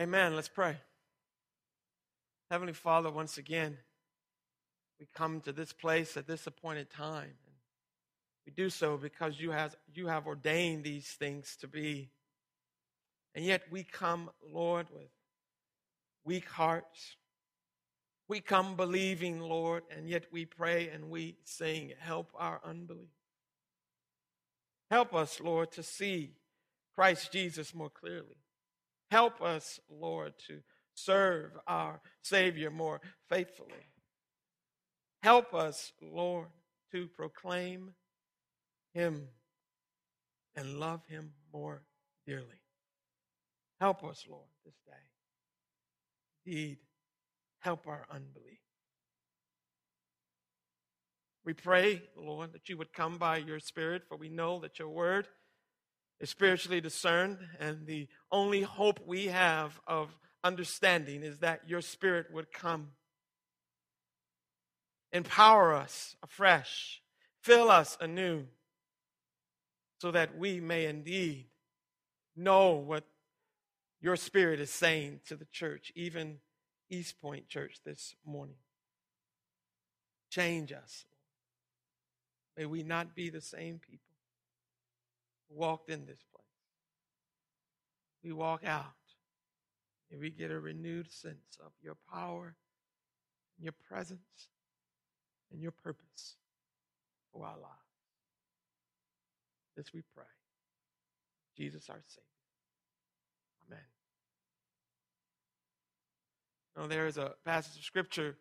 Amen. Let's pray. Heavenly Father, once again, we come to this place at this appointed time. We do so because you, you have ordained these things to be. And yet we come, Lord, with weak hearts. We come believing, Lord, and yet we pray and we sing, Help our unbelief. Help us, Lord, to see Christ Jesus more clearly. Help us, Lord, to serve our Savior more faithfully. Help us, Lord, to proclaim Him and love Him more dearly. Help us, Lord, this day. Indeed, help our unbelief. We pray, Lord, that you would come by your Spirit, for we know that your word is spiritually discerned, and the only hope we have of understanding is that your Spirit would come. Empower us afresh, fill us anew, so that we may indeed know what your Spirit is saying to the church, even East Point Church this morning. Change us. May we not be the same people walked in this place. We walk out and we get a renewed sense of your power, your presence, and your purpose for our lives. This we pray. Jesus our Savior. Amen. Now, there is a passage of scripture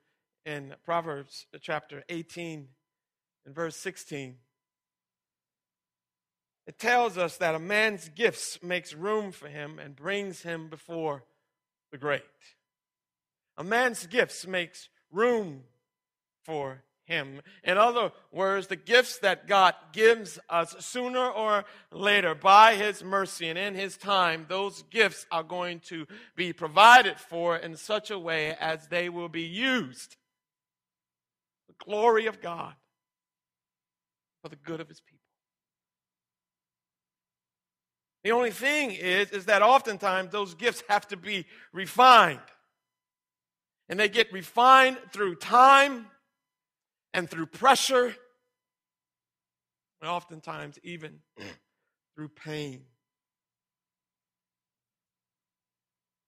in Proverbs uh, chapter 18 and verse 16. It tells us that a man's gifts makes room for him and brings him before the great. A man's gifts makes room for him. In other words, the gifts that God gives us sooner or later by his mercy and in his time, those gifts are going to be provided for in such a way as they will be used. The glory of God for the good of his people. The only thing is, is that oftentimes those gifts have to be refined. And they get refined through time and through pressure, and oftentimes even through pain.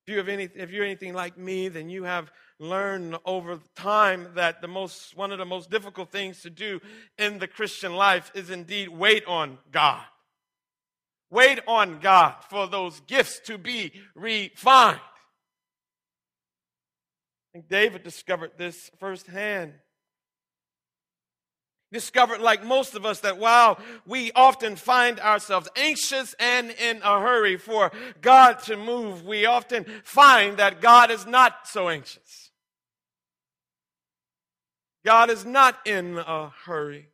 If, you have any, if you're anything like me, then you have learned over time that the most, one of the most difficult things to do in the Christian life is indeed wait on God. Wait on God for those gifts to be refined. I think David discovered this firsthand. Discovered, like most of us, that while we often find ourselves anxious and in a hurry for God to move, we often find that God is not so anxious. God is not in a hurry.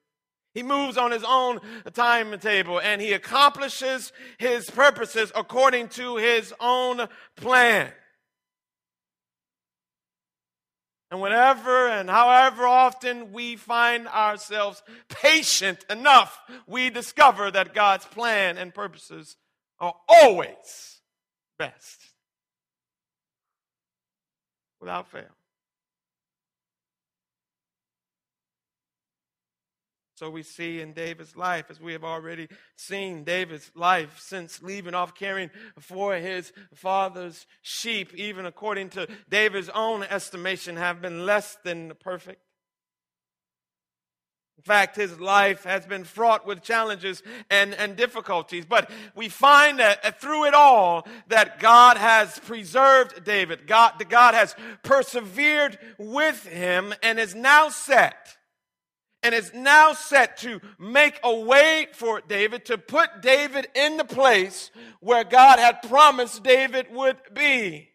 He moves on his own timetable and he accomplishes his purposes according to his own plan. And whenever and however often we find ourselves patient enough, we discover that God's plan and purposes are always best. Without fail. So we see in David's life, as we have already seen David's life since leaving off caring for his father's sheep, even according to David's own estimation, have been less than perfect. In fact, his life has been fraught with challenges and, and difficulties. But we find that through it all, that God has preserved David. God, God has persevered with him and is now set and is now set to make a way for David, to put David in the place where God had promised David would be.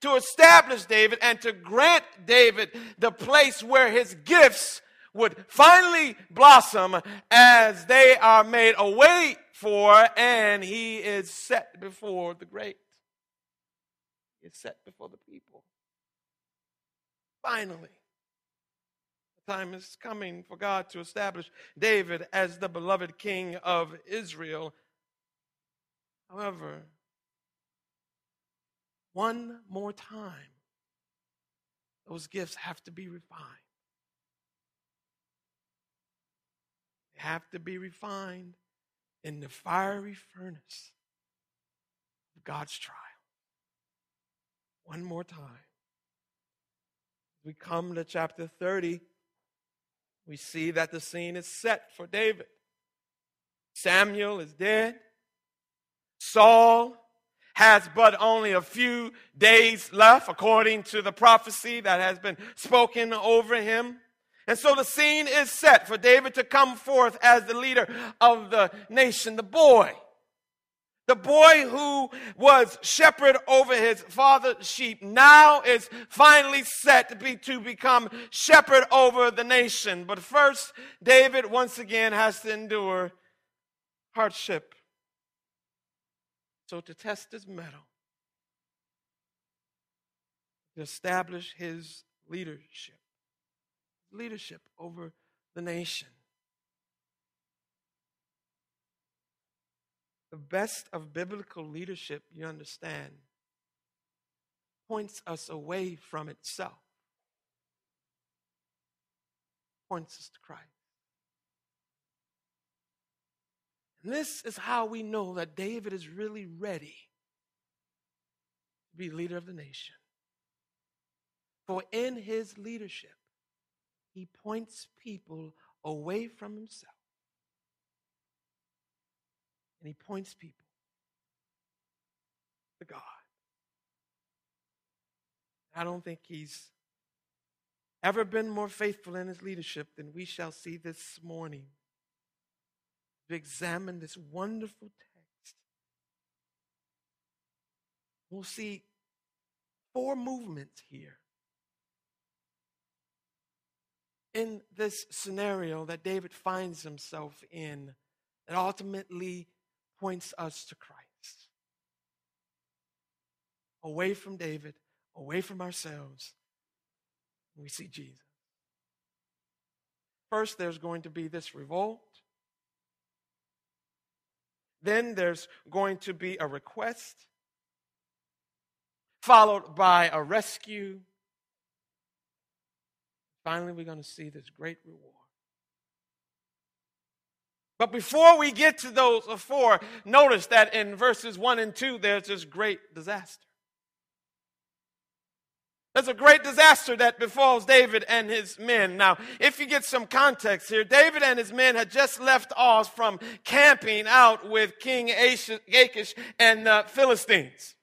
To establish David and to grant David the place where his gifts would finally blossom as they are made a way for and he is set before the great. He is set before the people. Finally time is coming for God to establish David as the beloved king of Israel. However, one more time, those gifts have to be refined. They have to be refined in the fiery furnace of God's trial. One more time. We come to chapter 30, we see that the scene is set for David. Samuel is dead. Saul has but only a few days left, according to the prophecy that has been spoken over him. And so the scene is set for David to come forth as the leader of the nation, the boy. The boy who was shepherd over his father's sheep now is finally set to, be, to become shepherd over the nation. But first, David once again has to endure hardship. So, to test his mettle, to establish his leadership, leadership over the nation. The best of biblical leadership, you understand, points us away from itself, points us to Christ. And this is how we know that David is really ready to be leader of the nation. For in his leadership, he points people away from himself. And he points people to God. I don't think he's ever been more faithful in his leadership than we shall see this morning. To examine this wonderful text, we'll see four movements here. In this scenario that David finds himself in that ultimately points us to Christ. Away from David, away from ourselves, we see Jesus. First, there's going to be this revolt. Then there's going to be a request, followed by a rescue. Finally, we're going to see this great reward. But before we get to those four, notice that in verses 1 and 2, there's this great disaster. There's a great disaster that befalls David and his men. Now, if you get some context here, David and his men had just left Oz from camping out with King Achish and the Philistines.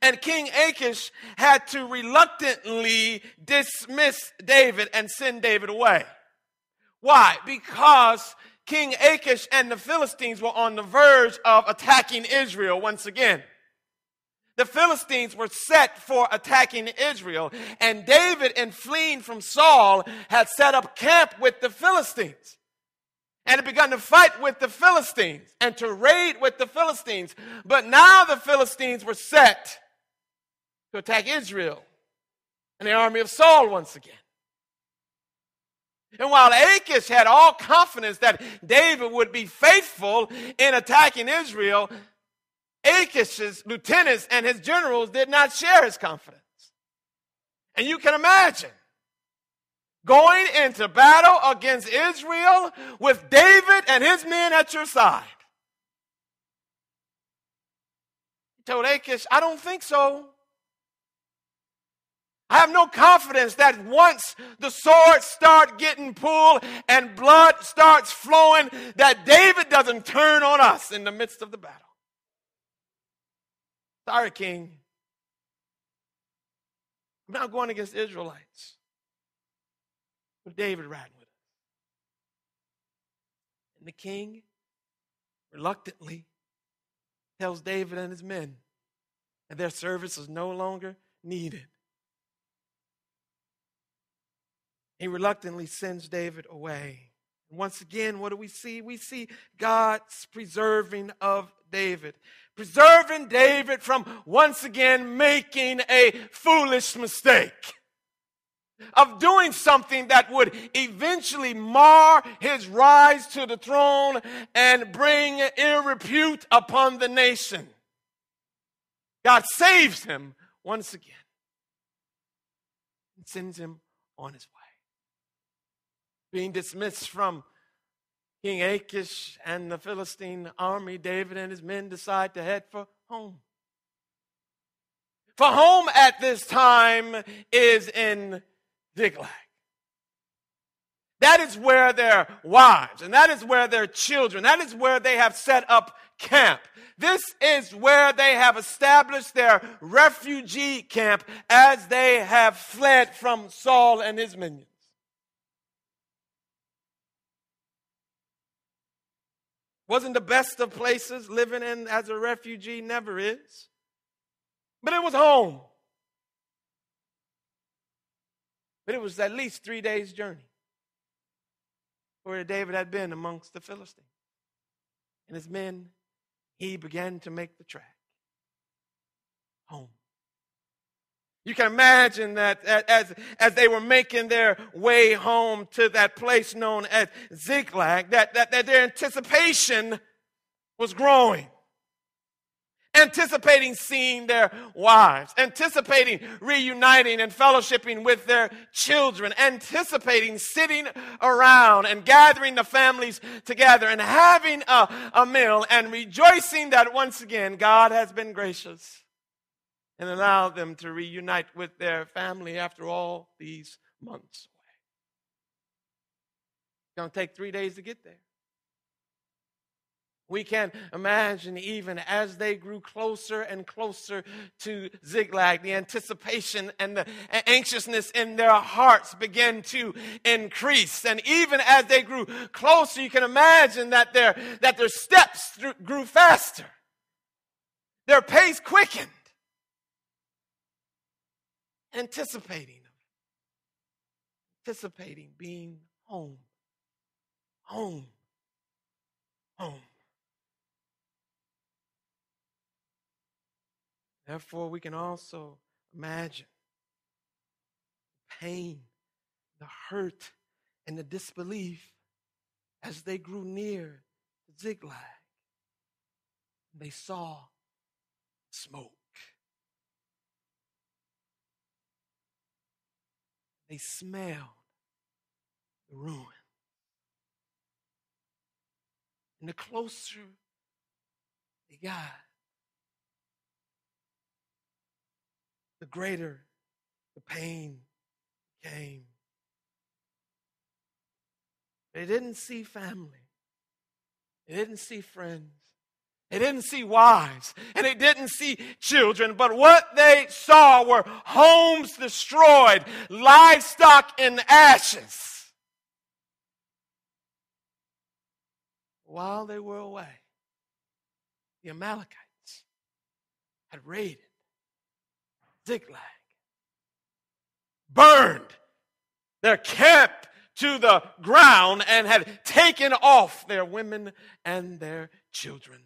And King Achish had to reluctantly dismiss David and send David away. Why? Because King Achish and the Philistines were on the verge of attacking Israel once again. The Philistines were set for attacking Israel, and David, in fleeing from Saul, had set up camp with the Philistines and had begun to fight with the Philistines and to raid with the Philistines. But now the Philistines were set to attack Israel and the army of Saul once again. And while Achish had all confidence that David would be faithful in attacking Israel, Achish's lieutenants and his generals did not share his confidence. And you can imagine going into battle against Israel with David and his men at your side. He told Achish, I don't think so. I have no confidence that once the swords start getting pulled and blood starts flowing, that David doesn't turn on us in the midst of the battle. Sorry, king. I'm not going against Israelites. But David riding with us. And the king reluctantly tells David and his men that their service is no longer needed. He reluctantly sends David away. Once again, what do we see? We see God's preserving of David preserving David from once again making a foolish mistake of doing something that would eventually mar his rise to the throne and bring ill repute upon the nation. God saves him once again and sends him on his way. Being dismissed from King Achish and the Philistine army, David and his men decide to head for home. For home at this time is in Ziklag. That is where their wives and that is where their children, that is where they have set up camp. This is where they have established their refugee camp as they have fled from Saul and his minions. Wasn't the best of places living in as a refugee, never is. But it was home. But it was at least three days' journey where David had been amongst the Philistines. And his men, he began to make the track home. You can imagine that as, as they were making their way home to that place known as Ziklag, that, that, that their anticipation was growing. Anticipating seeing their wives, anticipating reuniting and fellowshipping with their children, anticipating sitting around and gathering the families together and having a, a meal and rejoicing that once again God has been gracious and allow them to reunite with their family after all these months away. It's going to take three days to get there. We can imagine even as they grew closer and closer to Ziklag, the anticipation and the anxiousness in their hearts began to increase. And even as they grew closer, you can imagine that their, that their steps grew faster. Their pace quickened. Anticipating, anticipating being home, home, home. Therefore, we can also imagine the pain, the hurt, and the disbelief as they grew near Ziklag. They saw smoke. They smelled the ruin. And the closer they got, the greater the pain came. They didn't see family. They didn't see friends. They didn't see wives. And they didn't see children. But what they saw were homes destroyed, livestock in ashes. While they were away, the Amalekites had raided Ziklag, burned their camp to the ground and had taken off their women and their children.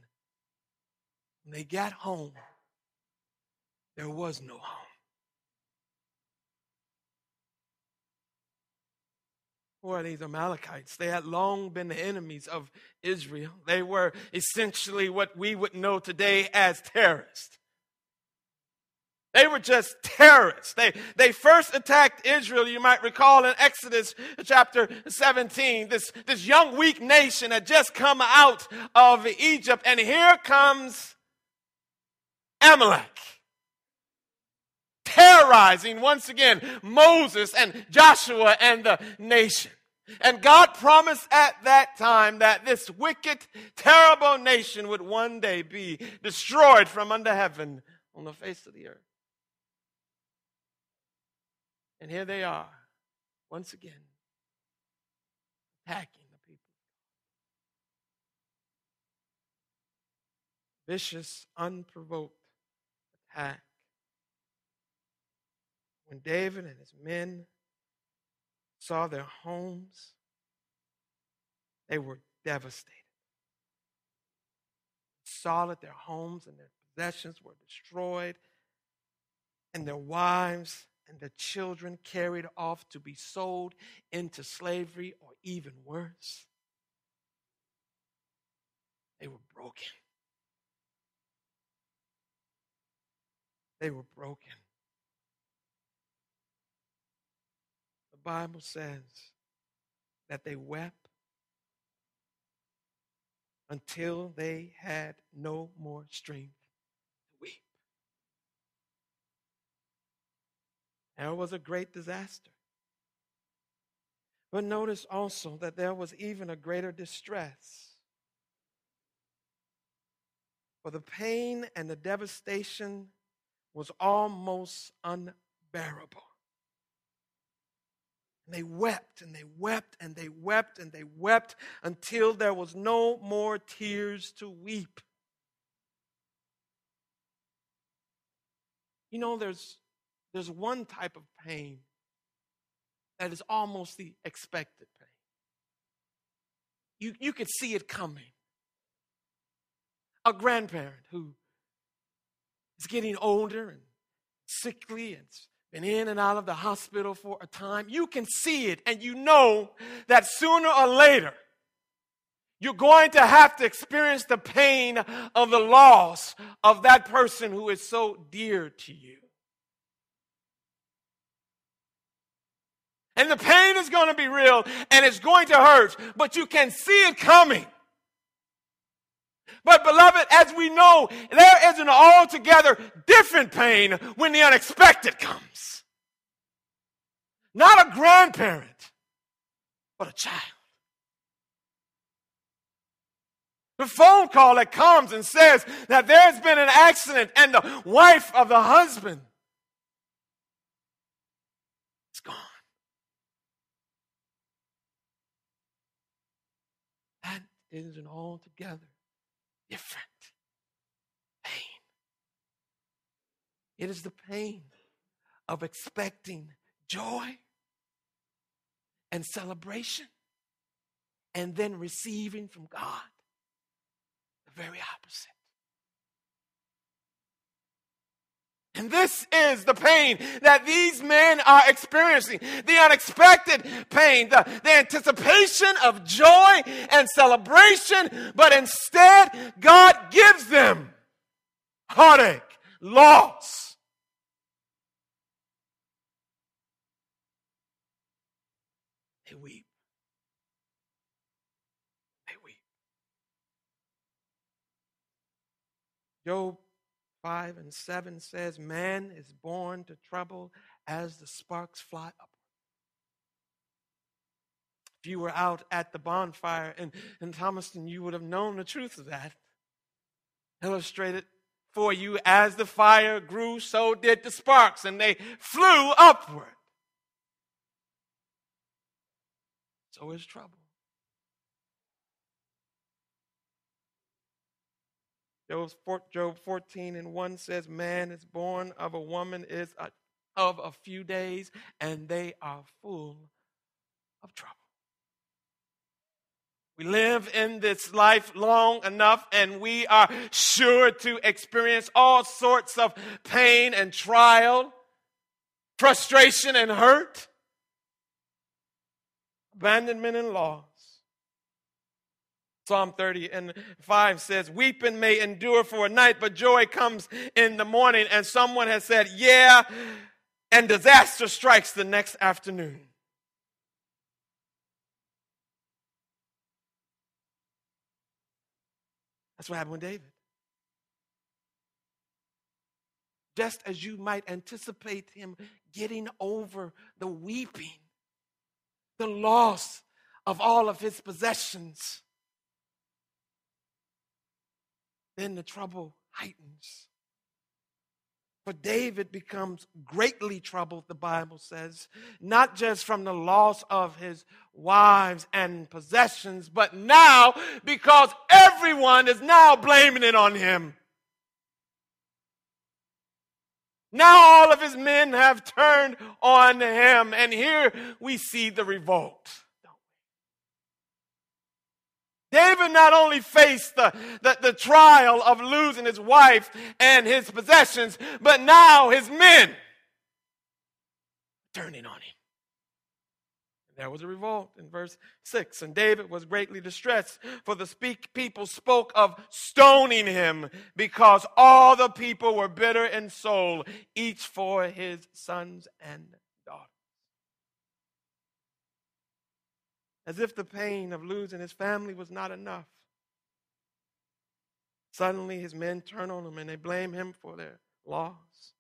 When they got home, there was no home. Who are these Amalekites? They had long been the enemies of Israel. They were essentially what we would know today as terrorists. They were just terrorists. They, they first attacked Israel, you might recall in Exodus chapter 17. This, this young, weak nation had just come out of Egypt, and here comes Amalek. Terrorizing once again Moses and Joshua and the nation. And God promised at that time that this wicked, terrible nation would one day be destroyed from under heaven on the face of the earth. And here they are, once again, attacking the people. Vicious, unprovoked When David and his men saw their homes, they were devastated. Saw that their homes and their possessions were destroyed, and their wives and their children carried off to be sold into slavery or even worse. They were broken. They were broken. The Bible says that they wept until they had no more strength to weep. There was a great disaster. But notice also that there was even a greater distress. For the pain and the devastation was almost unbearable. And they wept and they wept and they wept and they wept until there was no more tears to weep. You know, there's, there's one type of pain that is almost the expected pain. You, you could see it coming. A grandparent who is getting older and sickly and been in and out of the hospital for a time, you can see it and you know that sooner or later you're going to have to experience the pain of the loss of that person who is so dear to you. And the pain is going to be real and it's going to hurt, but you can see it coming. But, beloved, as we know, there is an altogether different pain when the unexpected comes. Not a grandparent, but a child. The phone call that comes and says that there's been an accident and the wife of the husband is gone. That is an altogether different pain. It is the pain of expecting joy and celebration and then receiving from God the very opposite. And this is the pain that these men are experiencing the unexpected pain, the, the anticipation of joy and celebration, but instead, God gives them heartache, loss. They weep. They weep. Job 5 and 7 says, Man is born to trouble as the sparks fly up. If you were out at the bonfire in, in Thomaston, you would have known the truth of that. Illustrated for you as the fire grew, so did the sparks, and they flew upward. So is trouble. Job 14 and 1 says, Man is born of a woman is a, of a few days, and they are full of trouble. We live in this life long enough, and we are sure to experience all sorts of pain and trial, frustration and hurt, abandonment and loss. Psalm 30 and 5 says, Weeping may endure for a night, but joy comes in the morning. And someone has said, Yeah, and disaster strikes the next afternoon. That's what happened with David. Just as you might anticipate him getting over the weeping, the loss of all of his possessions then the trouble heightens. For David becomes greatly troubled, the Bible says, not just from the loss of his wives and possessions, but now because everyone is now blaming it on him. Now all of his men have turned on him, and here we see the revolt. David not only faced the, the, the, trial of losing his wife and his possessions, but now his men turning on him. There was a revolt in verse 6. And David was greatly distressed, for the speak people spoke of stoning him because all the people were bitter in soul, each for his sons and daughters. As if the pain of losing his family was not enough. Suddenly his men turn on him and they blame him for their loss.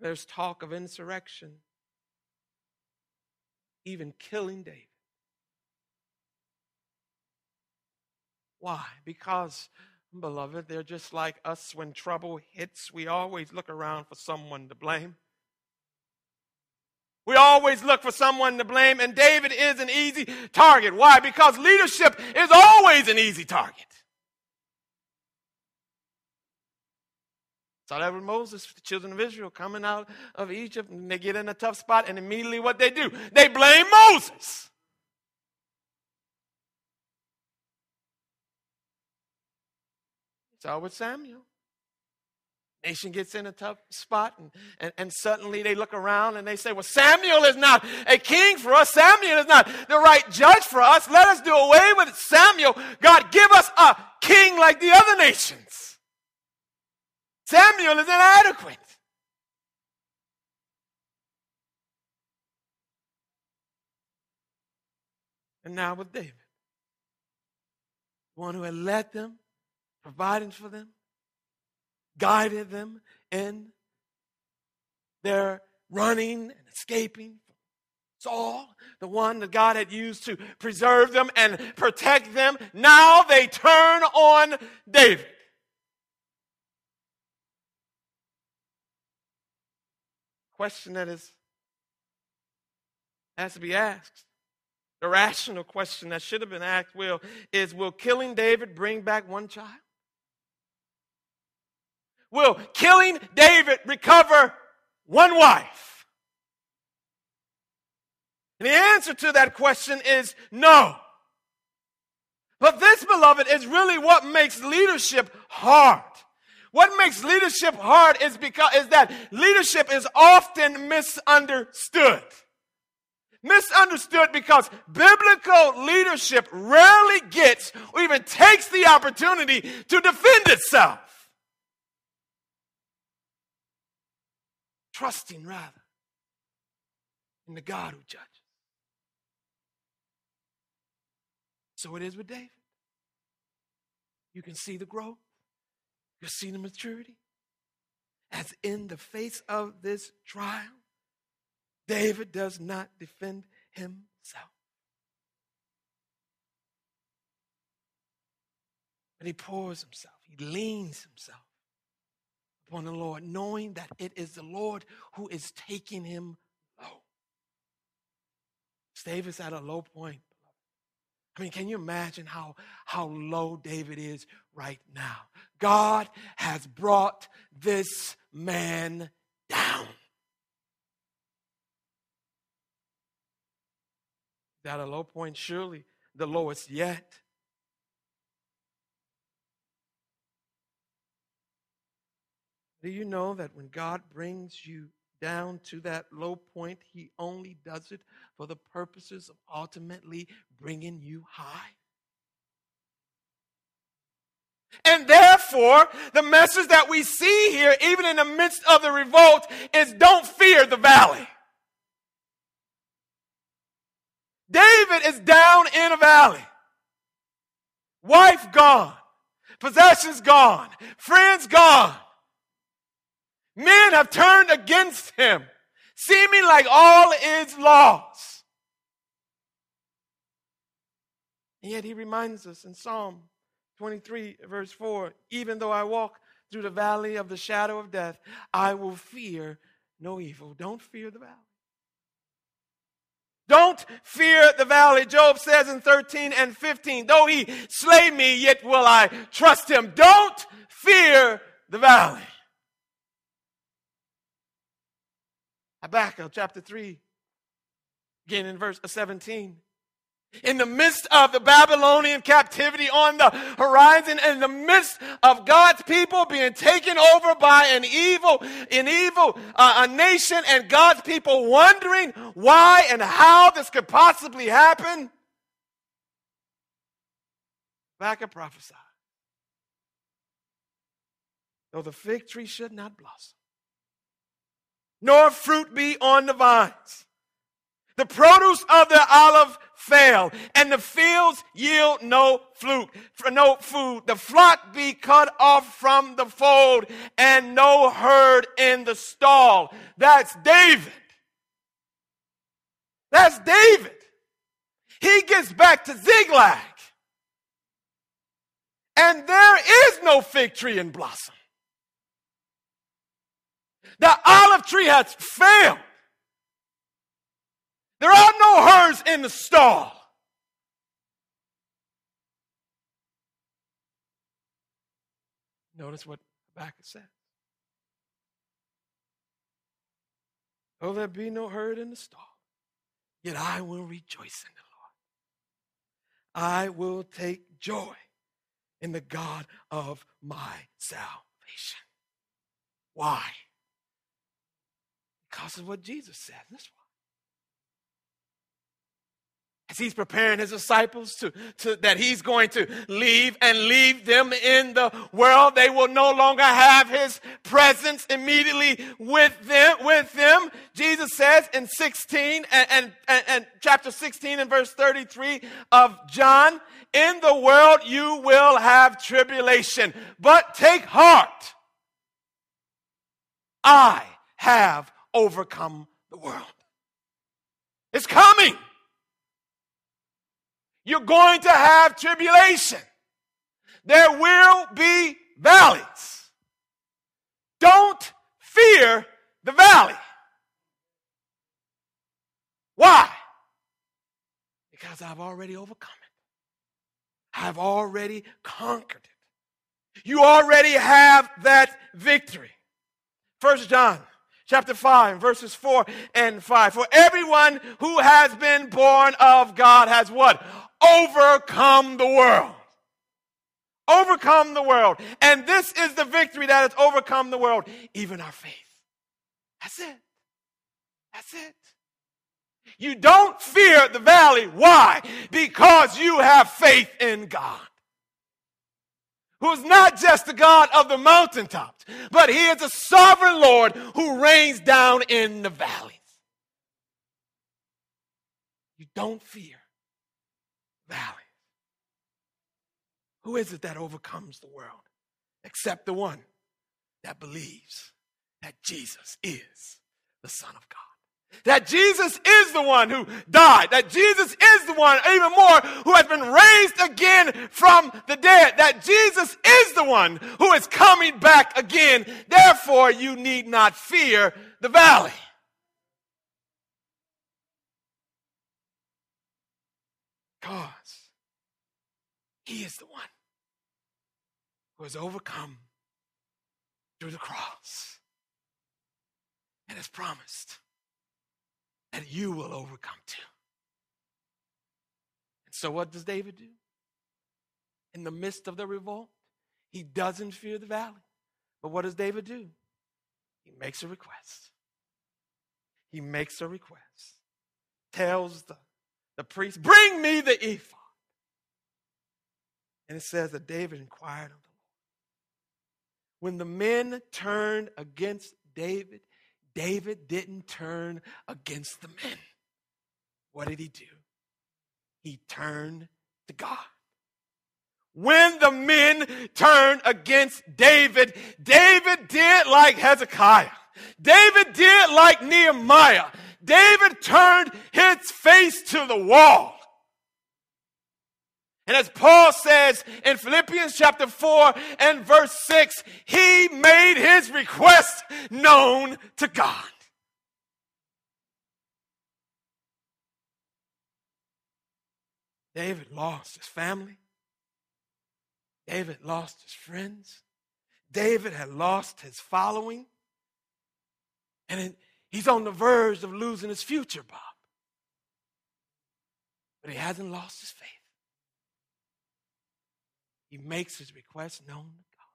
There's talk of insurrection even killing David. Why? Because, beloved, they're just like us when trouble hits. We always look around for someone to blame. We always look for someone to blame, and David is an easy target. Why? Because leadership is always an easy target. Saw that with Moses, the children of Israel coming out of Egypt, and they get in a tough spot, and immediately what they do? They blame Moses. Saw with Samuel. Nation gets in a tough spot, and, and, and suddenly they look around and they say, Well, Samuel is not a king for us. Samuel is not the right judge for us. Let us do away with Samuel. God, give us a king like the other nations. Samuel is inadequate. And now with David, one who had led them, providing for them, guided them in their running and escaping Saul, the one that God had used to preserve them and protect them. Now they turn on David. question that is has to be asked. The rational question that should have been asked will is will killing David bring back one child? Will killing David recover one wife? And the answer to that question is no. But this, beloved, is really what makes leadership hard. What makes leadership hard is because is that leadership is often misunderstood. Misunderstood because biblical leadership rarely gets or even takes the opportunity to defend itself. Trusting rather in the God who judges. So it is with David. You can see the growth. You see the maturity? As in the face of this trial, David does not defend himself. But he pours himself, he leans himself upon the Lord, knowing that it is the Lord who is taking him low. David's at a low point. I mean, can you imagine how, how low David is right now? God has brought this man down. At a low point, surely the lowest yet. Do you know that when God brings you down to that low point, He only does it for the purposes of ultimately bringing you high. And therefore, the message that we see here, even in the midst of the revolt, is don't fear the valley. David is down in a valley. Wife gone. Possessions gone. Friends gone. Men have turned against him, seeming like all is lost. And yet he reminds us in Psalm 23, verse 4 even though I walk through the valley of the shadow of death, I will fear no evil. Don't fear the valley. Don't fear the valley. Job says in 13 and 15, though he slay me, yet will I trust him. Don't fear the valley. Habakkuk chapter 3, again in verse 17. in the midst of the Babylonian captivity on the horizon, in the midst of God's people being taken over by an evil, an evil uh, a nation, and God's people wondering why and how this could possibly happen, Habakkuk prophesied. Though the fig tree should not blossom, nor fruit be on the vines, the produce of the olive fail, and the fields yield no fruit, no food. The flock be cut off from the fold, and no herd in the stall. That's David. That's David. He gets back to Ziklag. And there is no fig tree in blossom. The olive tree has failed. There are no herds in the stall. Notice what Habakkuk said. Though there be no herd in the stall, yet I will rejoice in the Lord. I will take joy in the God of my salvation. Why? Because of what Jesus said. That's why. As he's preparing his disciples to, to, that he's going to leave and leave them in the world they will no longer have his presence immediately with them with them. Jesus says in 16 and, and, and, and chapter 16 and verse 33 of john in the world you will have tribulation but take heart. I have overcome the world it's coming you're going to have tribulation. There will be valleys. Don't fear the valley. Why? Because I've already overcome it. I've already conquered it. You already have that victory. First John chapter 5 verses 4 and 5 for everyone who has been born of god has what overcome the world. Overcome the world. And this is the victory that has overcome the world, even our faith. That's it. That's it. You don't fear the valley. Why? Because you have faith in God. Who is not just the God of the mountaintops, but He is a sovereign Lord who reigns down in the valleys. You don't fear valley. Who is it that overcomes the world? Except the one that believes that Jesus is the Son of God. That Jesus is the one who died. That Jesus is the one, even more, who has been raised again from the dead. That Jesus is the one who is coming back again. Therefore, you need not fear the valley. Because he is the one who has overcome through the cross and has promised that you will overcome too. And so, what does David do? In the midst of the revolt, he doesn't fear the valley. But what does David do? He makes a request. He makes a request. Tells the, the priest, Bring me the ephod. And it says that David inquired of the Lord. When the men turned against David, David didn't turn against the men. What did he do? He turned to God. When the men turned against David, David did like Hezekiah. David did like Nehemiah. David turned his face to the wall. And as Paul says in Philippians chapter 4 and verse 6, he made his request known to God. David lost his family. David lost his friends. David had lost his following. And he's on the verge of losing his future, Bob. but he hasn't lost his faith. He makes his request known to God.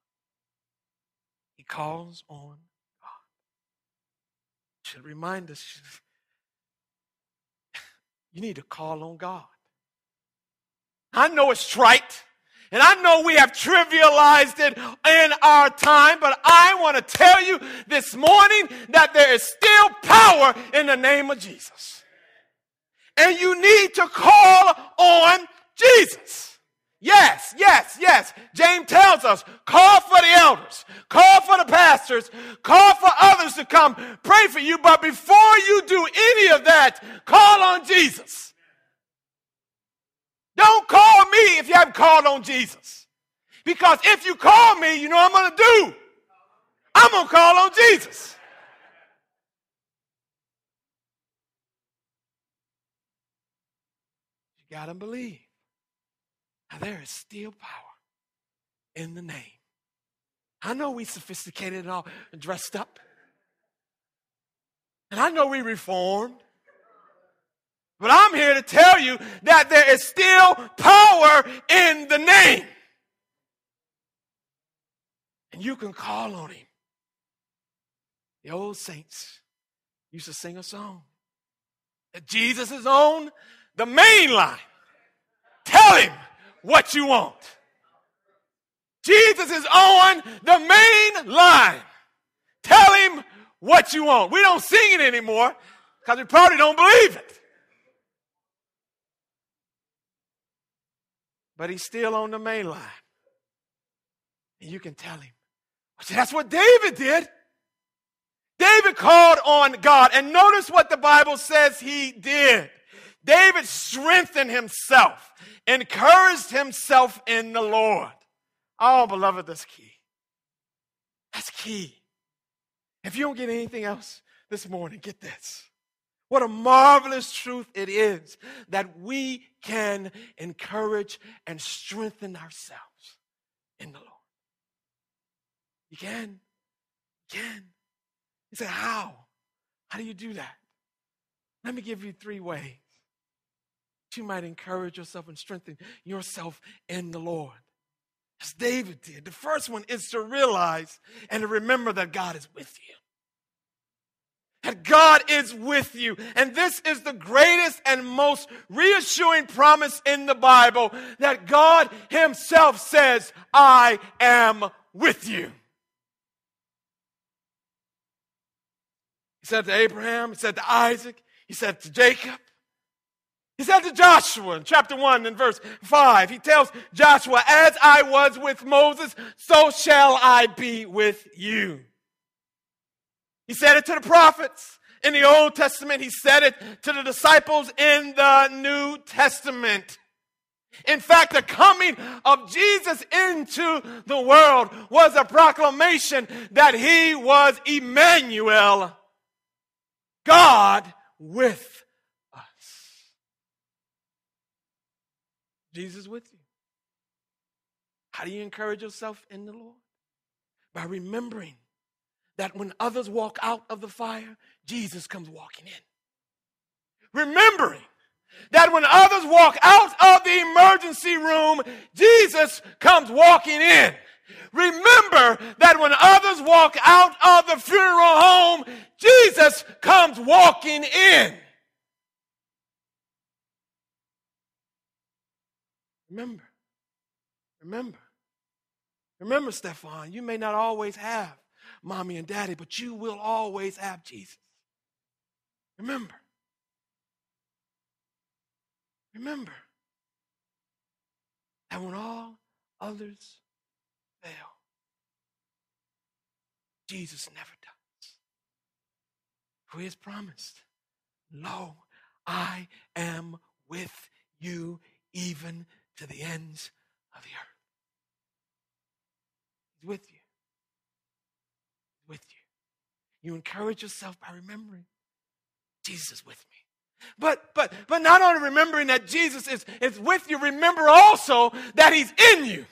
He calls on God. Should remind us you need to call on God. I know it's trite. And I know we have trivialized it in our time, but I want to tell you this morning that there is still power in the name of Jesus. And you need to call on Jesus. Yes, yes, yes. James tells us call for the elders, call for the pastors, call for others to come pray for you. But before you do any of that, call on Jesus. Don't call me if you haven't called on Jesus. Because if you call me, you know what I'm going to do. I'm going to call on Jesus. You got to believe. There is still power in the name. I know we sophisticated and all dressed up. And I know we reformed. But I'm here to tell you that there is still power in the name. And you can call on him. The old saints used to sing a song that Jesus is on the main line. Tell him what you want. Jesus is on the main line. Tell him what you want. We don't sing it anymore because we probably don't believe it. but he's still on the main line. And you can tell him. See, that's what David did. David called on God. And notice what the Bible says he did. David strengthened himself, encouraged himself in the Lord. Oh, beloved, that's key. That's key. If you don't get anything else this morning, get this. What a marvelous truth it is that we can encourage and strengthen ourselves in the Lord. You can. You can. You say, How? How do you do that? Let me give you three ways you might encourage yourself and strengthen yourself in the Lord. As David did. The first one is to realize and to remember that God is with you that God is with you. And this is the greatest and most reassuring promise in the Bible that God Himself says, I am with you. He said to Abraham, He said to Isaac, He said to Jacob. He said to Joshua in chapter 1 and verse 5, he tells Joshua, As I was with Moses, so shall I be with you. He said it to the prophets in the Old Testament. He said it to the disciples in the New Testament. In fact, the coming of Jesus into the world was a proclamation that he was Emmanuel, God with Jesus with you. How do you encourage yourself in the Lord? By remembering that when others walk out of the fire, Jesus comes walking in. Remembering that when others walk out of the emergency room, Jesus comes walking in. Remember that when others walk out of the funeral home, Jesus comes walking in. Remember, remember, remember, Stefan, you may not always have mommy and daddy, but you will always have Jesus. Remember. Remember that when all others fail, Jesus never does. For he has promised, Lo, I am with you even to the ends of the earth. He's with you with you. You encourage yourself by remembering Jesus is with me. But but but not only remembering that Jesus is, is with you, remember also that he's in you.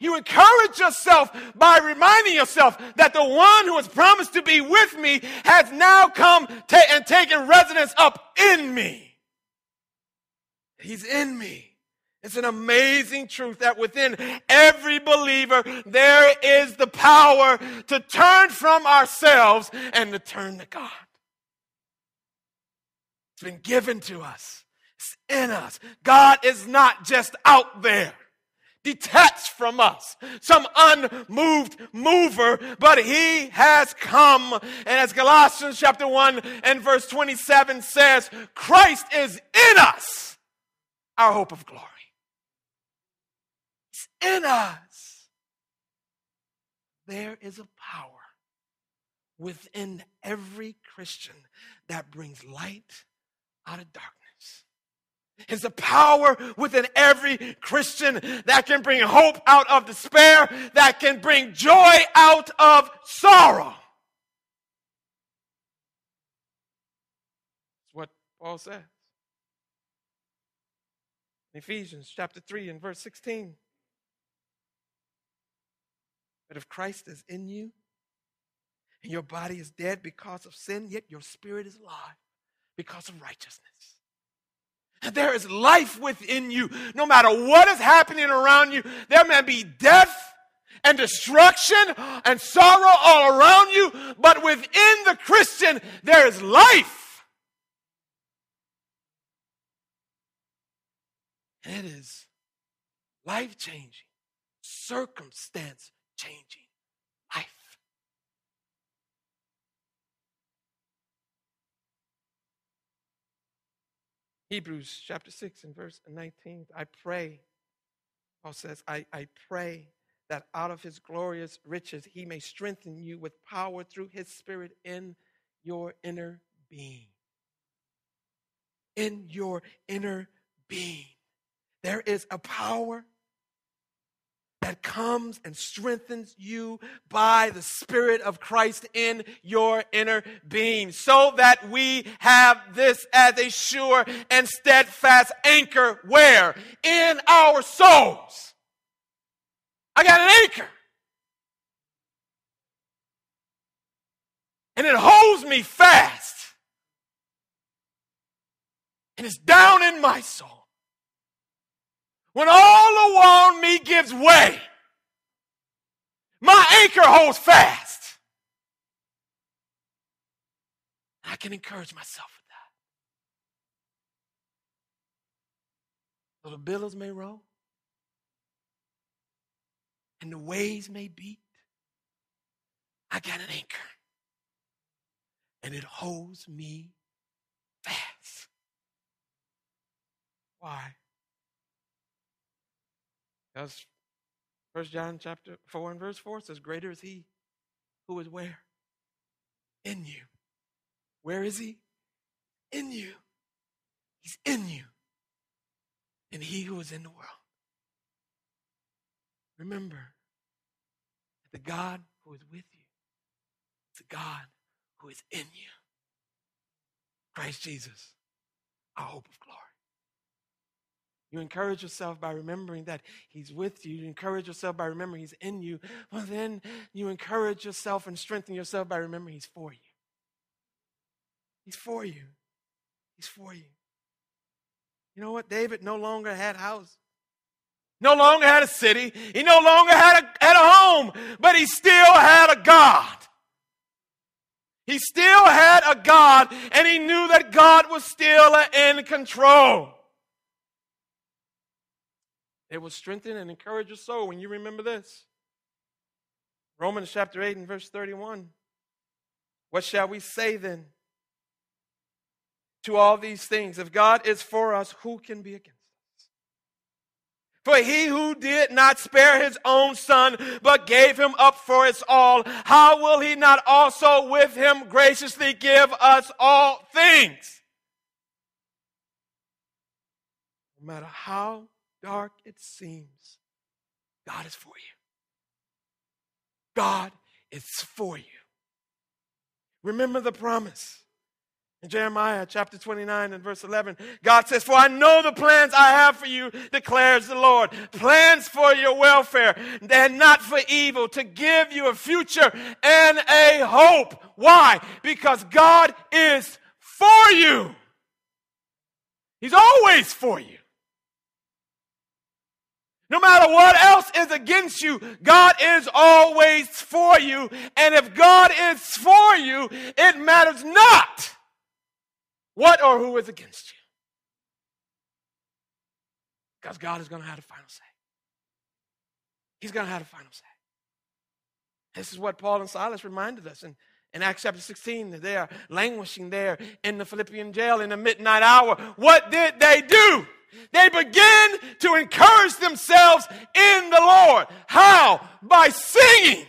You encourage yourself by reminding yourself that the one who has promised to be with me has now come ta- and taken residence up in me. He's in me. It's an amazing truth that within every believer there is the power to turn from ourselves and to turn to God. It's been given to us. It's in us. God is not just out there detached from us, some unmoved mover, but he has come. And as Galatians chapter 1 and verse 27 says, Christ is in us, our hope of glory. He's in us. There is a power within every Christian that brings light out of darkness is a power within every Christian that can bring hope out of despair, that can bring joy out of sorrow. That's what Paul says. Ephesians chapter 3 and verse 16. But if Christ is in you, and your body is dead because of sin, yet your spirit is alive because of righteousness. There is life within you. No matter what is happening around you, there may be death and destruction and sorrow all around you, but within the Christian, there is life. And it is life changing, circumstance changing. Life. Hebrews chapter 6 and verse 19. I pray, Paul says, I, I pray that out of his glorious riches he may strengthen you with power through his spirit in your inner being. In your inner being. There is a power that comes and strengthens you by the Spirit of Christ in your inner being, so that we have this as a sure and steadfast anchor where? In our souls. I got an anchor. And it holds me fast. And it's down in my soul. When all around me gives way, my anchor holds fast. I can encourage myself with that. Though the billows may roll and the waves may beat, I got an anchor. And it holds me fast. Why? Because First John chapter 4 and verse 4 says, Greater is he who is where? In you. Where is he? In you. He's in you. And he who is in the world. Remember that the God who is with you is the God who is in you. Christ Jesus, our hope of glory. You encourage yourself by remembering that He's with you. You encourage yourself by remembering He's in you. Well, then you encourage yourself and strengthen yourself by remembering He's for you. He's for you. He's for you. You know what? David no longer had house. No longer had a city. He no longer had a, had a home, but he still had a God. He still had a God, and he knew that God was still in control. It will strengthen and encourage your soul when you remember this. Romans chapter 8 and verse 31. What shall we say then to all these things? If God is for us, who can be against us? For he who did not spare his own son, but gave him up for us all, how will he not also with him graciously give us all things? No matter how dark it seems, God is for you. God is for you. Remember the promise. In Jeremiah chapter 29 and verse 11, God says, For I know the plans I have for you, declares the Lord. Plans for your welfare and not for evil, to give you a future and a hope. Why? Because God is for you. He's always for you. No matter what else is against you, God is always for you. And if God is for you, it matters not what or who is against you. Because God is going to have the final say. He's going to have the final say. This is what Paul and Silas reminded us in, in Acts chapter 16. They are languishing there in the Philippian jail in the midnight hour. What did they do? They begin to encourage themselves in the Lord. How? By singing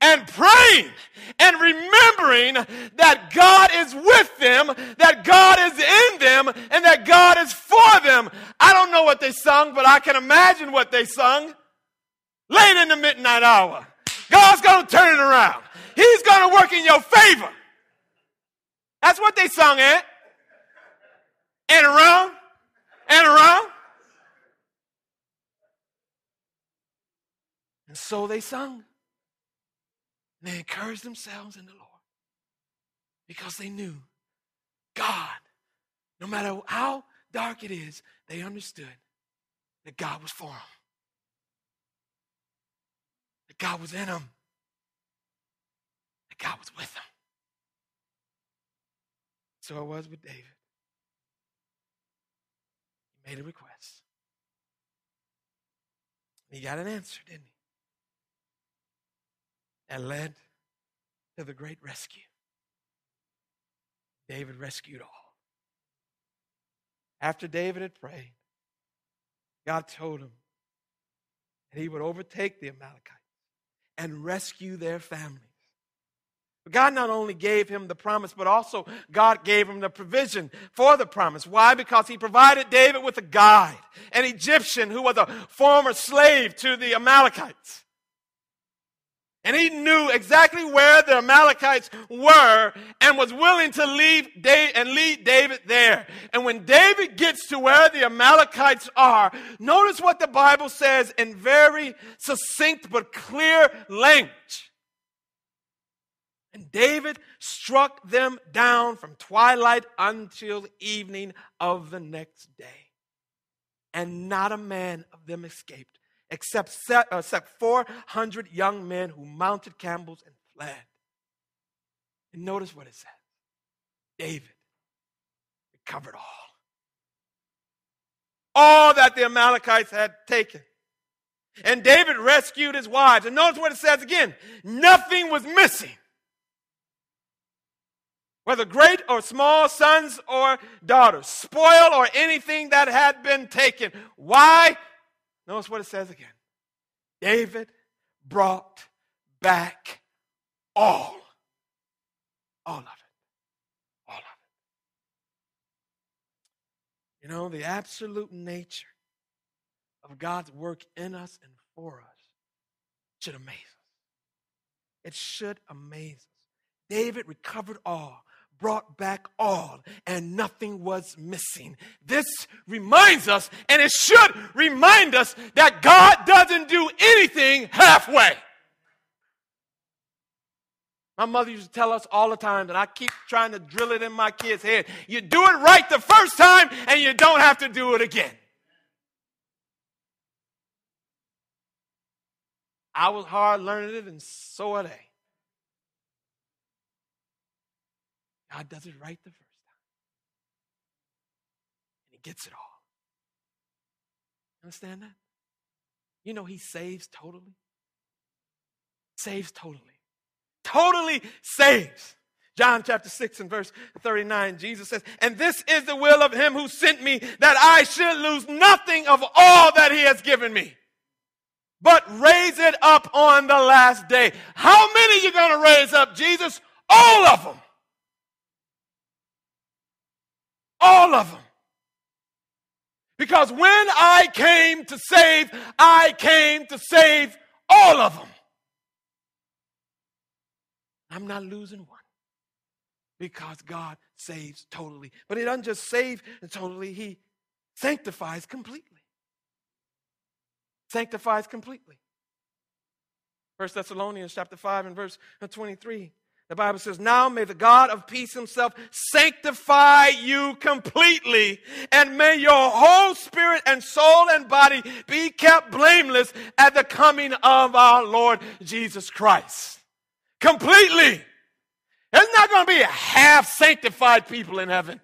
and praying and remembering that God is with them, that God is in them, and that God is for them. I don't know what they sung, but I can imagine what they sung. Late in the midnight hour, God's going to turn it around. He's going to work in your favor. That's what they sung at. And around and around. And so they sung. And they encouraged themselves in the Lord because they knew God, no matter how dark it is, they understood that God was for them, that God was in them, that God was with them. So it was with David made a request. He got an answer, didn't he? That led to the great rescue. David rescued all. After David had prayed, God told him that he would overtake the Amalekites and rescue their families. God not only gave him the promise, but also God gave him the provision for the promise. Why? Because he provided David with a guide, an Egyptian who was a former slave to the Amalekites. And he knew exactly where the Amalekites were and was willing to leave David and lead David there. And when David gets to where the Amalekites are, notice what the Bible says in very succinct but clear language. And David struck them down from twilight until evening of the next day. And not a man of them escaped, except, uh, except 400 young men who mounted camels and fled. And notice what it says David recovered all. All that the Amalekites had taken. And David rescued his wives. And notice what it says again nothing was missing whether great or small, sons or daughters, spoil or anything that had been taken. Why? Notice what it says again. David brought back all. All of it. All of it. You know, the absolute nature of God's work in us and for us should amaze us. It should amaze us. David recovered all brought back all and nothing was missing. This reminds us, and it should remind us, that God doesn't do anything halfway. My mother used to tell us all the time that I keep trying to drill it in my kids' head. You do it right the first time, and you don't have to do it again. I was hard learning it, and so are they. God does it right the first time. And He gets it all. Understand that? You know, He saves totally. Saves totally. Totally saves. John chapter 6 and verse 39, Jesus says, And this is the will of him who sent me, that I should lose nothing of all that he has given me, but raise it up on the last day. How many you going to raise up, Jesus? All of them. All of them. Because when I came to save, I came to save all of them. I'm not losing one because God saves totally. But He doesn't just save totally, He sanctifies completely. Sanctifies completely. First Thessalonians chapter 5 and verse 23. The Bible says, Now may the God of peace himself sanctify you completely, and may your whole spirit and soul and body be kept blameless at the coming of our Lord Jesus Christ. Completely. There's not going to be a half sanctified people in heaven.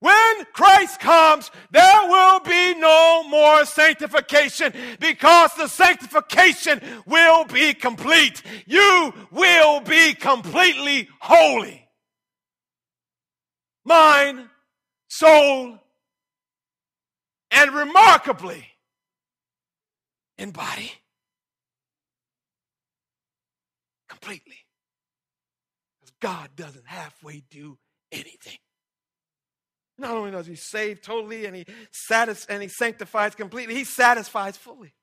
When Christ comes, there will be no more sanctification because the sanctification will be complete. You will be completely holy. Mind, soul, and remarkably in body. Completely. Because God doesn't halfway do anything. Not only does he save totally and he satis- and he sanctifies completely, he satisfies fully.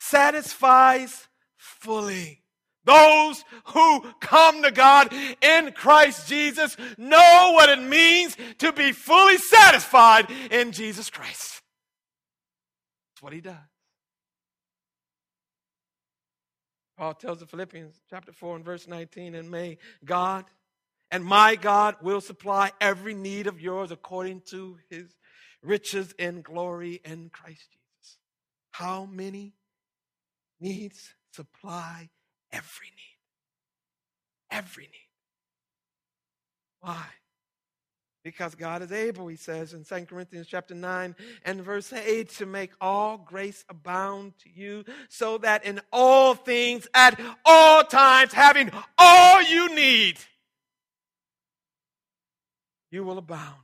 Satisfies fully. Those who come to God in Christ Jesus know what it means to be fully satisfied in Jesus Christ. That's what he does. Paul tells the Philippians chapter 4 and verse 19, and may God and my God will supply every need of yours according to his riches in glory in Christ Jesus. How many needs supply every need? Every need. Why? Because God is able, he says in 2 Corinthians chapter 9 and verse 8, to make all grace abound to you, so that in all things, at all times, having all you need, you will abound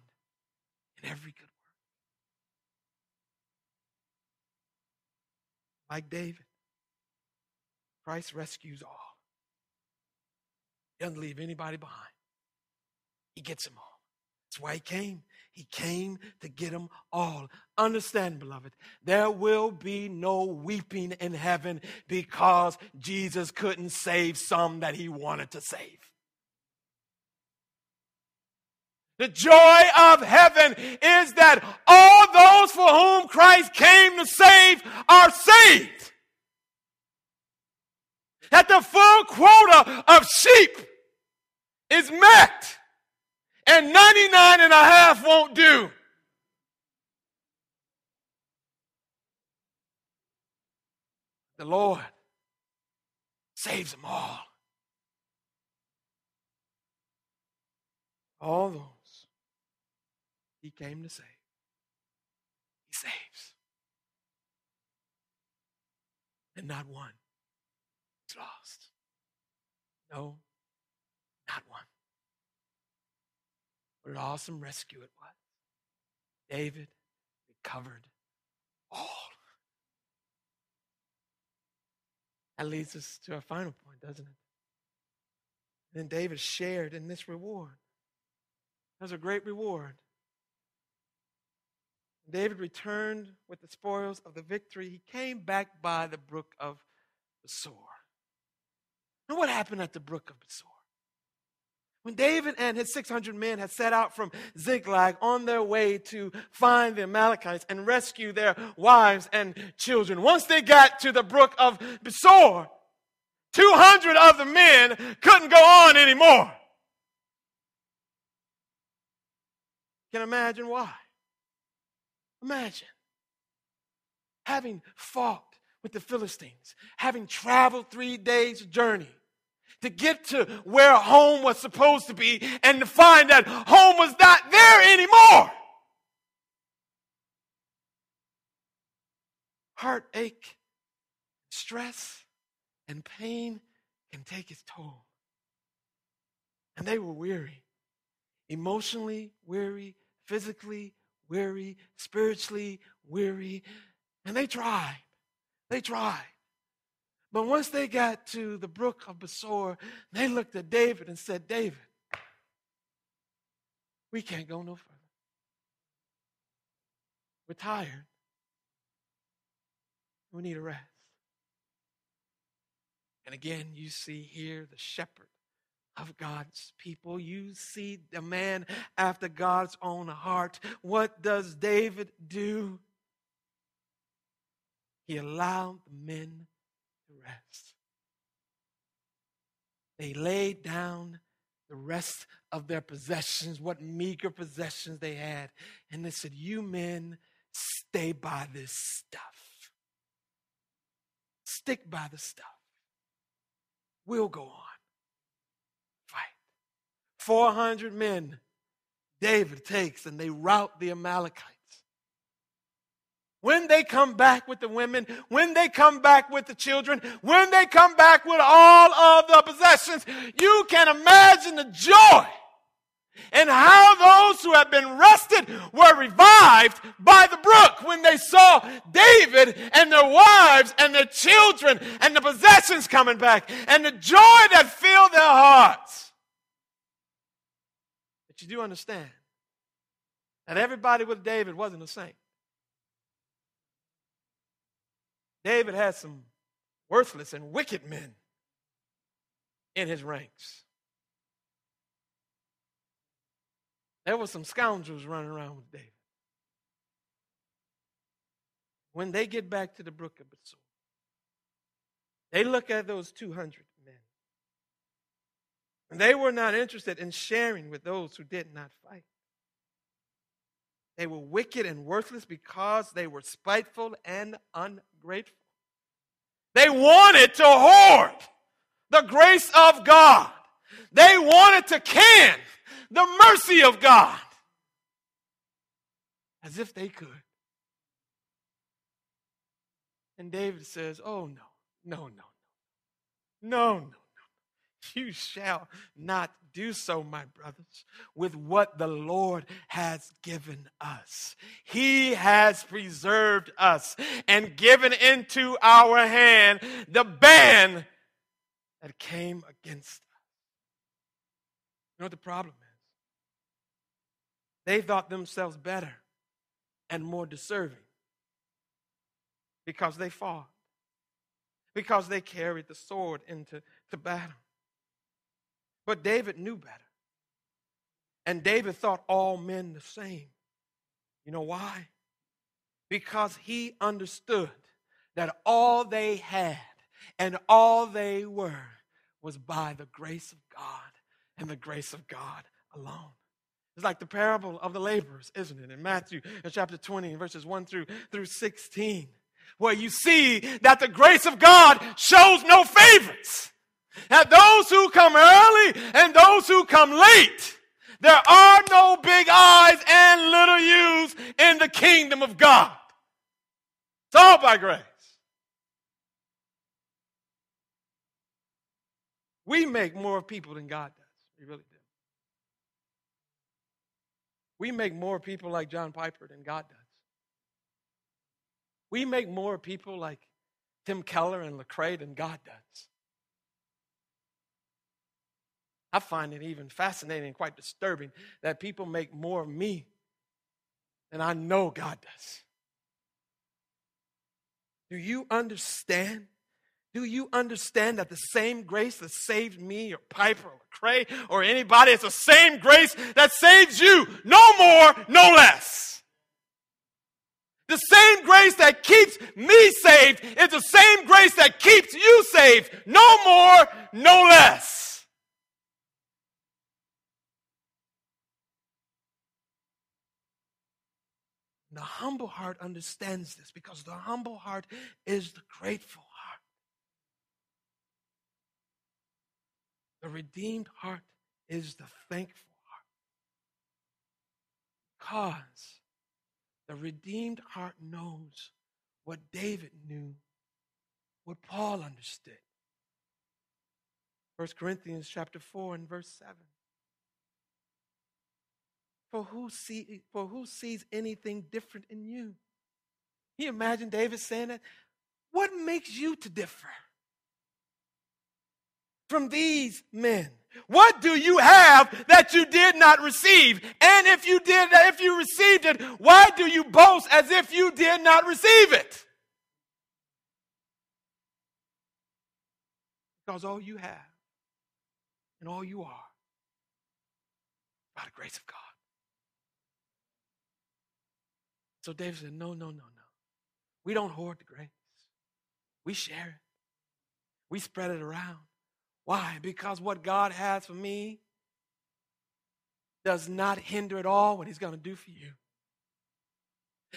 in every good work. Like David, Christ rescues all. He doesn't leave anybody behind. He gets them all. That's why he came. He came to get them all. Understand, beloved, there will be no weeping in heaven because Jesus couldn't save some that he wanted to save. The joy of heaven is that all those for whom Christ came to save are saved. That the full quota of sheep is met, and 99 and a half won't do. The Lord saves them all. All those he came to save. He saves. And not one is lost. No, not one. What an awesome rescue it was. David recovered all. That leads us to our final point, doesn't it? And then David shared in this reward. That's a great reward. David returned with the spoils of the victory. He came back by the brook of Besor. And what happened at the brook of Besor? When David and his 600 men had set out from Ziklag on their way to find the Amalekites and rescue their wives and children, once they got to the brook of Besor, 200 of the men couldn't go on anymore. Can imagine why? Imagine having fought with the Philistines, having traveled three days' journey to get to where home was supposed to be and to find that home was not there anymore. Heartache, stress, and pain can take its toll. And they were weary, emotionally weary, physically weary, spiritually weary, and they tried. They tried. But once they got to the brook of Besor, they looked at David and said, David, we can't go no further. We're tired. We need a rest. And again, you see here the shepherd of God's people. You see the man after God's own heart. What does David do? He allowed the men to rest. they laid down the rest of their possessions, what meager possessions they had, and they said, You men, stay by this stuff. Stick by the stuff. We'll go on. Fight. 400 men David takes and they rout the Amalekites. When they come back with the women, when they come back with the children, when they come back with all of the possessions, you can imagine the joy and how those who had been rested were revived by the brook when they saw David and their wives and their children and the possessions coming back and the joy that filled their hearts. You do understand that everybody with David wasn't a saint. David had some worthless and wicked men in his ranks. There were some scoundrels running around with David. When they get back to the brook of Besor, they look at those 200 men. And they were not interested in sharing with those who did not fight. They were wicked and worthless because they were spiteful and ungrateful. They wanted to hoard the grace of God. They wanted to can the mercy of God as if they could. And David says, Oh, no, no, no, no, no, no. You shall not do so, my brothers, with what the Lord has given us. He has preserved us and given into our hand the ban that came against us. You know what the problem is? They thought themselves better and more deserving because they fought, because they carried the sword into to battle. But David knew better. And David thought all men the same. You know why? Because he understood that all they had and all they were was by the grace of God and the grace of God alone. It's like the parable of the laborers, isn't it? In Matthew in chapter 20, verses 1 through, through 16, where you see that the grace of God shows no favorites. That those who come early those who come late, there are no big eyes and little U's in the kingdom of God. It's all by grace. We make more people than God does. We really do. We make more people like John Piper than God does. We make more people like Tim Keller and Lecrae than God does. I find it even fascinating and quite disturbing that people make more of me than I know God does. Do you understand? Do you understand that the same grace that saved me or Piper or Cray or anybody is the same grace that saves you? No more, no less. The same grace that keeps me saved is the same grace that keeps you saved. No more, no less. The humble heart understands this because the humble heart is the grateful heart. The redeemed heart is the thankful heart. Because the redeemed heart knows what David knew, what Paul understood. 1 Corinthians chapter 4 and verse 7. For who, see, for who sees anything different in you? Can you imagine David saying that? What makes you to differ from these men? What do you have that you did not receive? And if you did, if you received it, why do you boast as if you did not receive it? Because all you have and all you are by the grace of God. So David said, No, no, no, no. We don't hoard the grace. We share it. We spread it around. Why? Because what God has for me does not hinder at all what He's going to do for you.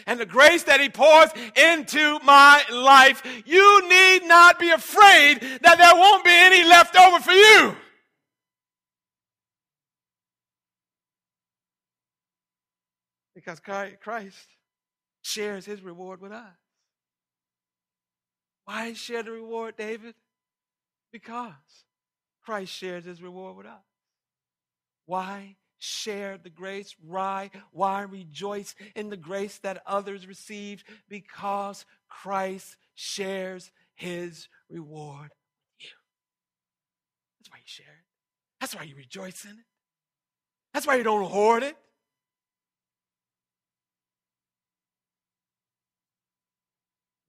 And the grace that He pours into my life, you need not be afraid that there won't be any left over for you. Because Christ shares His reward with us. Why share the reward, David? Because Christ shares his reward with us. Why share the grace? Why? Why rejoice in the grace that others received? Because Christ shares his reward with you. That's why you share it. That's why you rejoice in it. That's why you don't hoard it.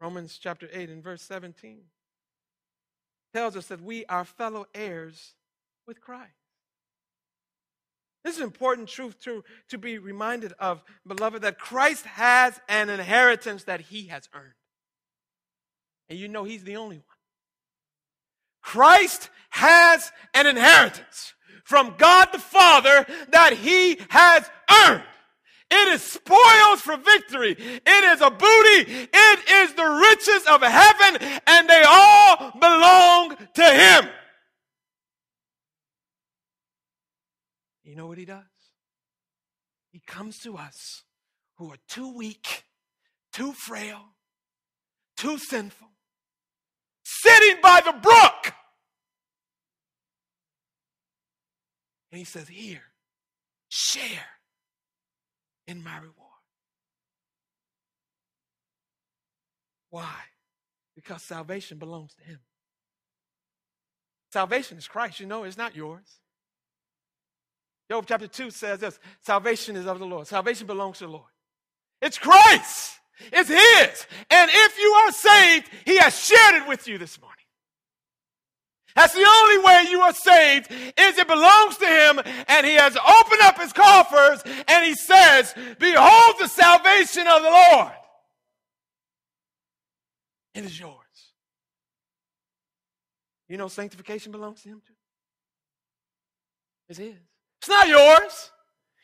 Romans chapter 8 and verse 17 tells us that we are fellow heirs with Christ. This is an important truth to, to be reminded of, beloved, that Christ has an inheritance that he has earned. And you know he's the only one. Christ has an inheritance from God the Father that he has earned. It is spoils for victory. It is a booty. It is the riches of heaven, and they all belong to Him. You know what He does? He comes to us who are too weak, too frail, too sinful, sitting by the brook. And He says, Here, share in my reward. Why? Because salvation belongs to Him. Salvation is Christ, you know, it's not yours. Job chapter 2 says this salvation is of the Lord, salvation belongs to the Lord. It's Christ, it's His. And if you are saved, He has shared it with you this morning. That's the only way you are saved is it belongs to him and he has opened up his coffers and he says, behold the salvation of the Lord. It is yours. You know sanctification belongs to him too. It's his. It's not yours.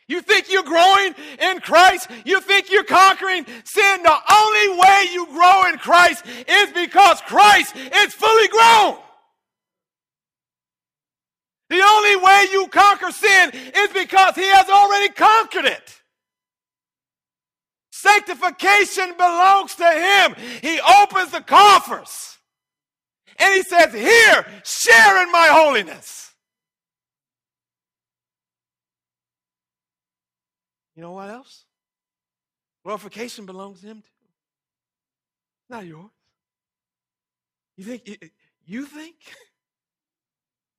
You think you're growing in Christ? You think you're conquering sin? The only way you grow in Christ is because Christ is fully grown. The only way you conquer sin is because he has already conquered it. Sanctification belongs to him. He opens the coffers and he says, Here, share in my holiness. You know what else? Glorification belongs to him too. not yours. You think you think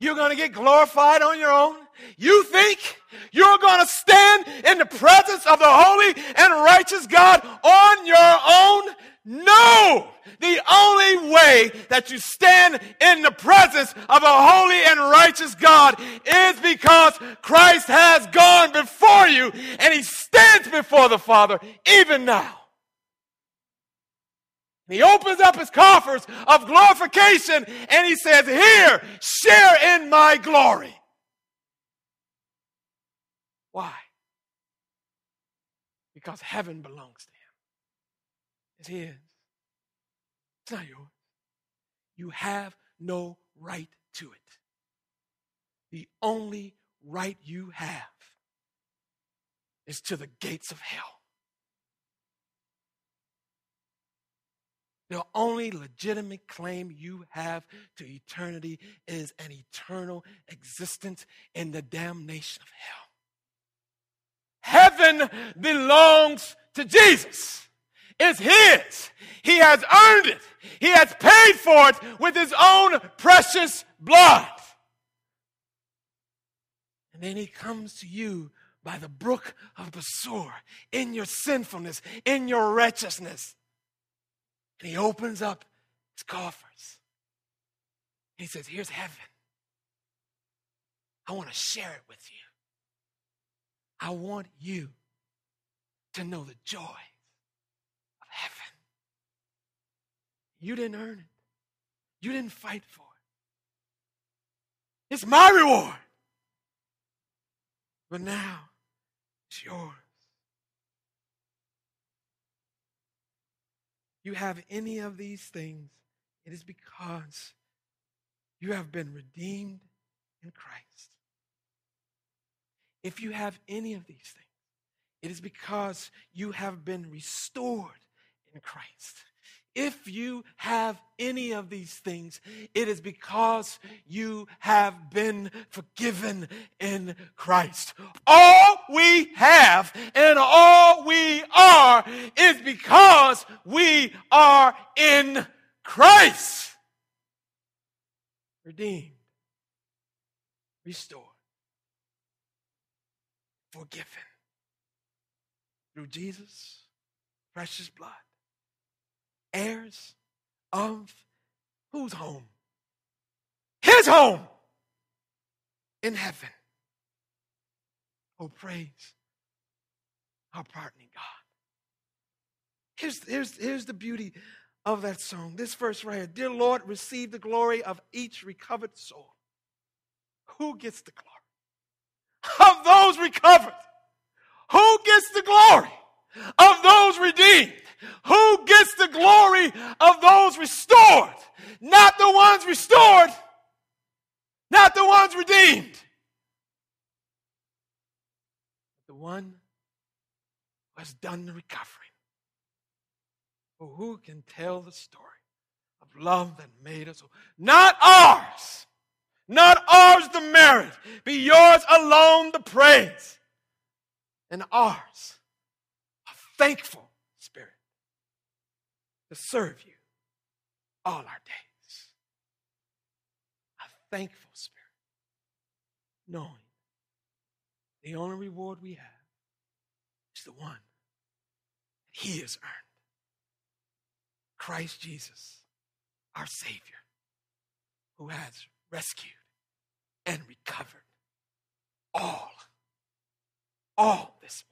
you're going to get glorified on your own? You think you're going to stand in the presence of the holy and righteous God on your own? No! The only way that you stand in the presence of a holy and righteous God is because Christ has gone before you and he stands before the Father even now. He opens up his coffers of glorification and he says, Here, share in my glory. Why? Because heaven belongs to him. It's his. It's not yours. You have no right to it. The only right you have is to the gates of hell. The only legitimate claim you have to eternity is an eternal existence in the damnation of hell. Heaven belongs to Jesus. It's his. He has earned it. He has paid for it with his own precious blood. And then he comes to you by the brook of Besor in your sinfulness, in your wretchedness and he opens up his coffers. He says, Here's heaven. I want to share it with you. I want you to know the joy of heaven. You didn't earn it, you didn't fight for it. It's my reward. But now it's yours. You have any of these things, it is because you have been redeemed in Christ. If you have any of these things, it is because you have been restored in Christ. If you have any of these things, it is because you have been forgiven in Christ. All we have and all we are is because we are in Christ. Redeemed, restored, forgiven through Jesus' precious blood heirs of whose home? His home in heaven. Oh, praise our pardoning God. Here's, here's, here's the beauty of that song. This verse right here Dear Lord, receive the glory of each recovered soul. Who gets the glory? Of those recovered. Who gets the glory? Of those redeemed. Who gets the glory of those restored? Not the ones restored, not the ones redeemed. The one who has done the recovering. For who can tell the story of love that made us? Not ours. Not ours the merit. Be yours alone the praise. And ours a spirit to serve you all our days. A thankful spirit, knowing the only reward we have is the one that He has earned Christ Jesus, our Savior, who has rescued and recovered all, all this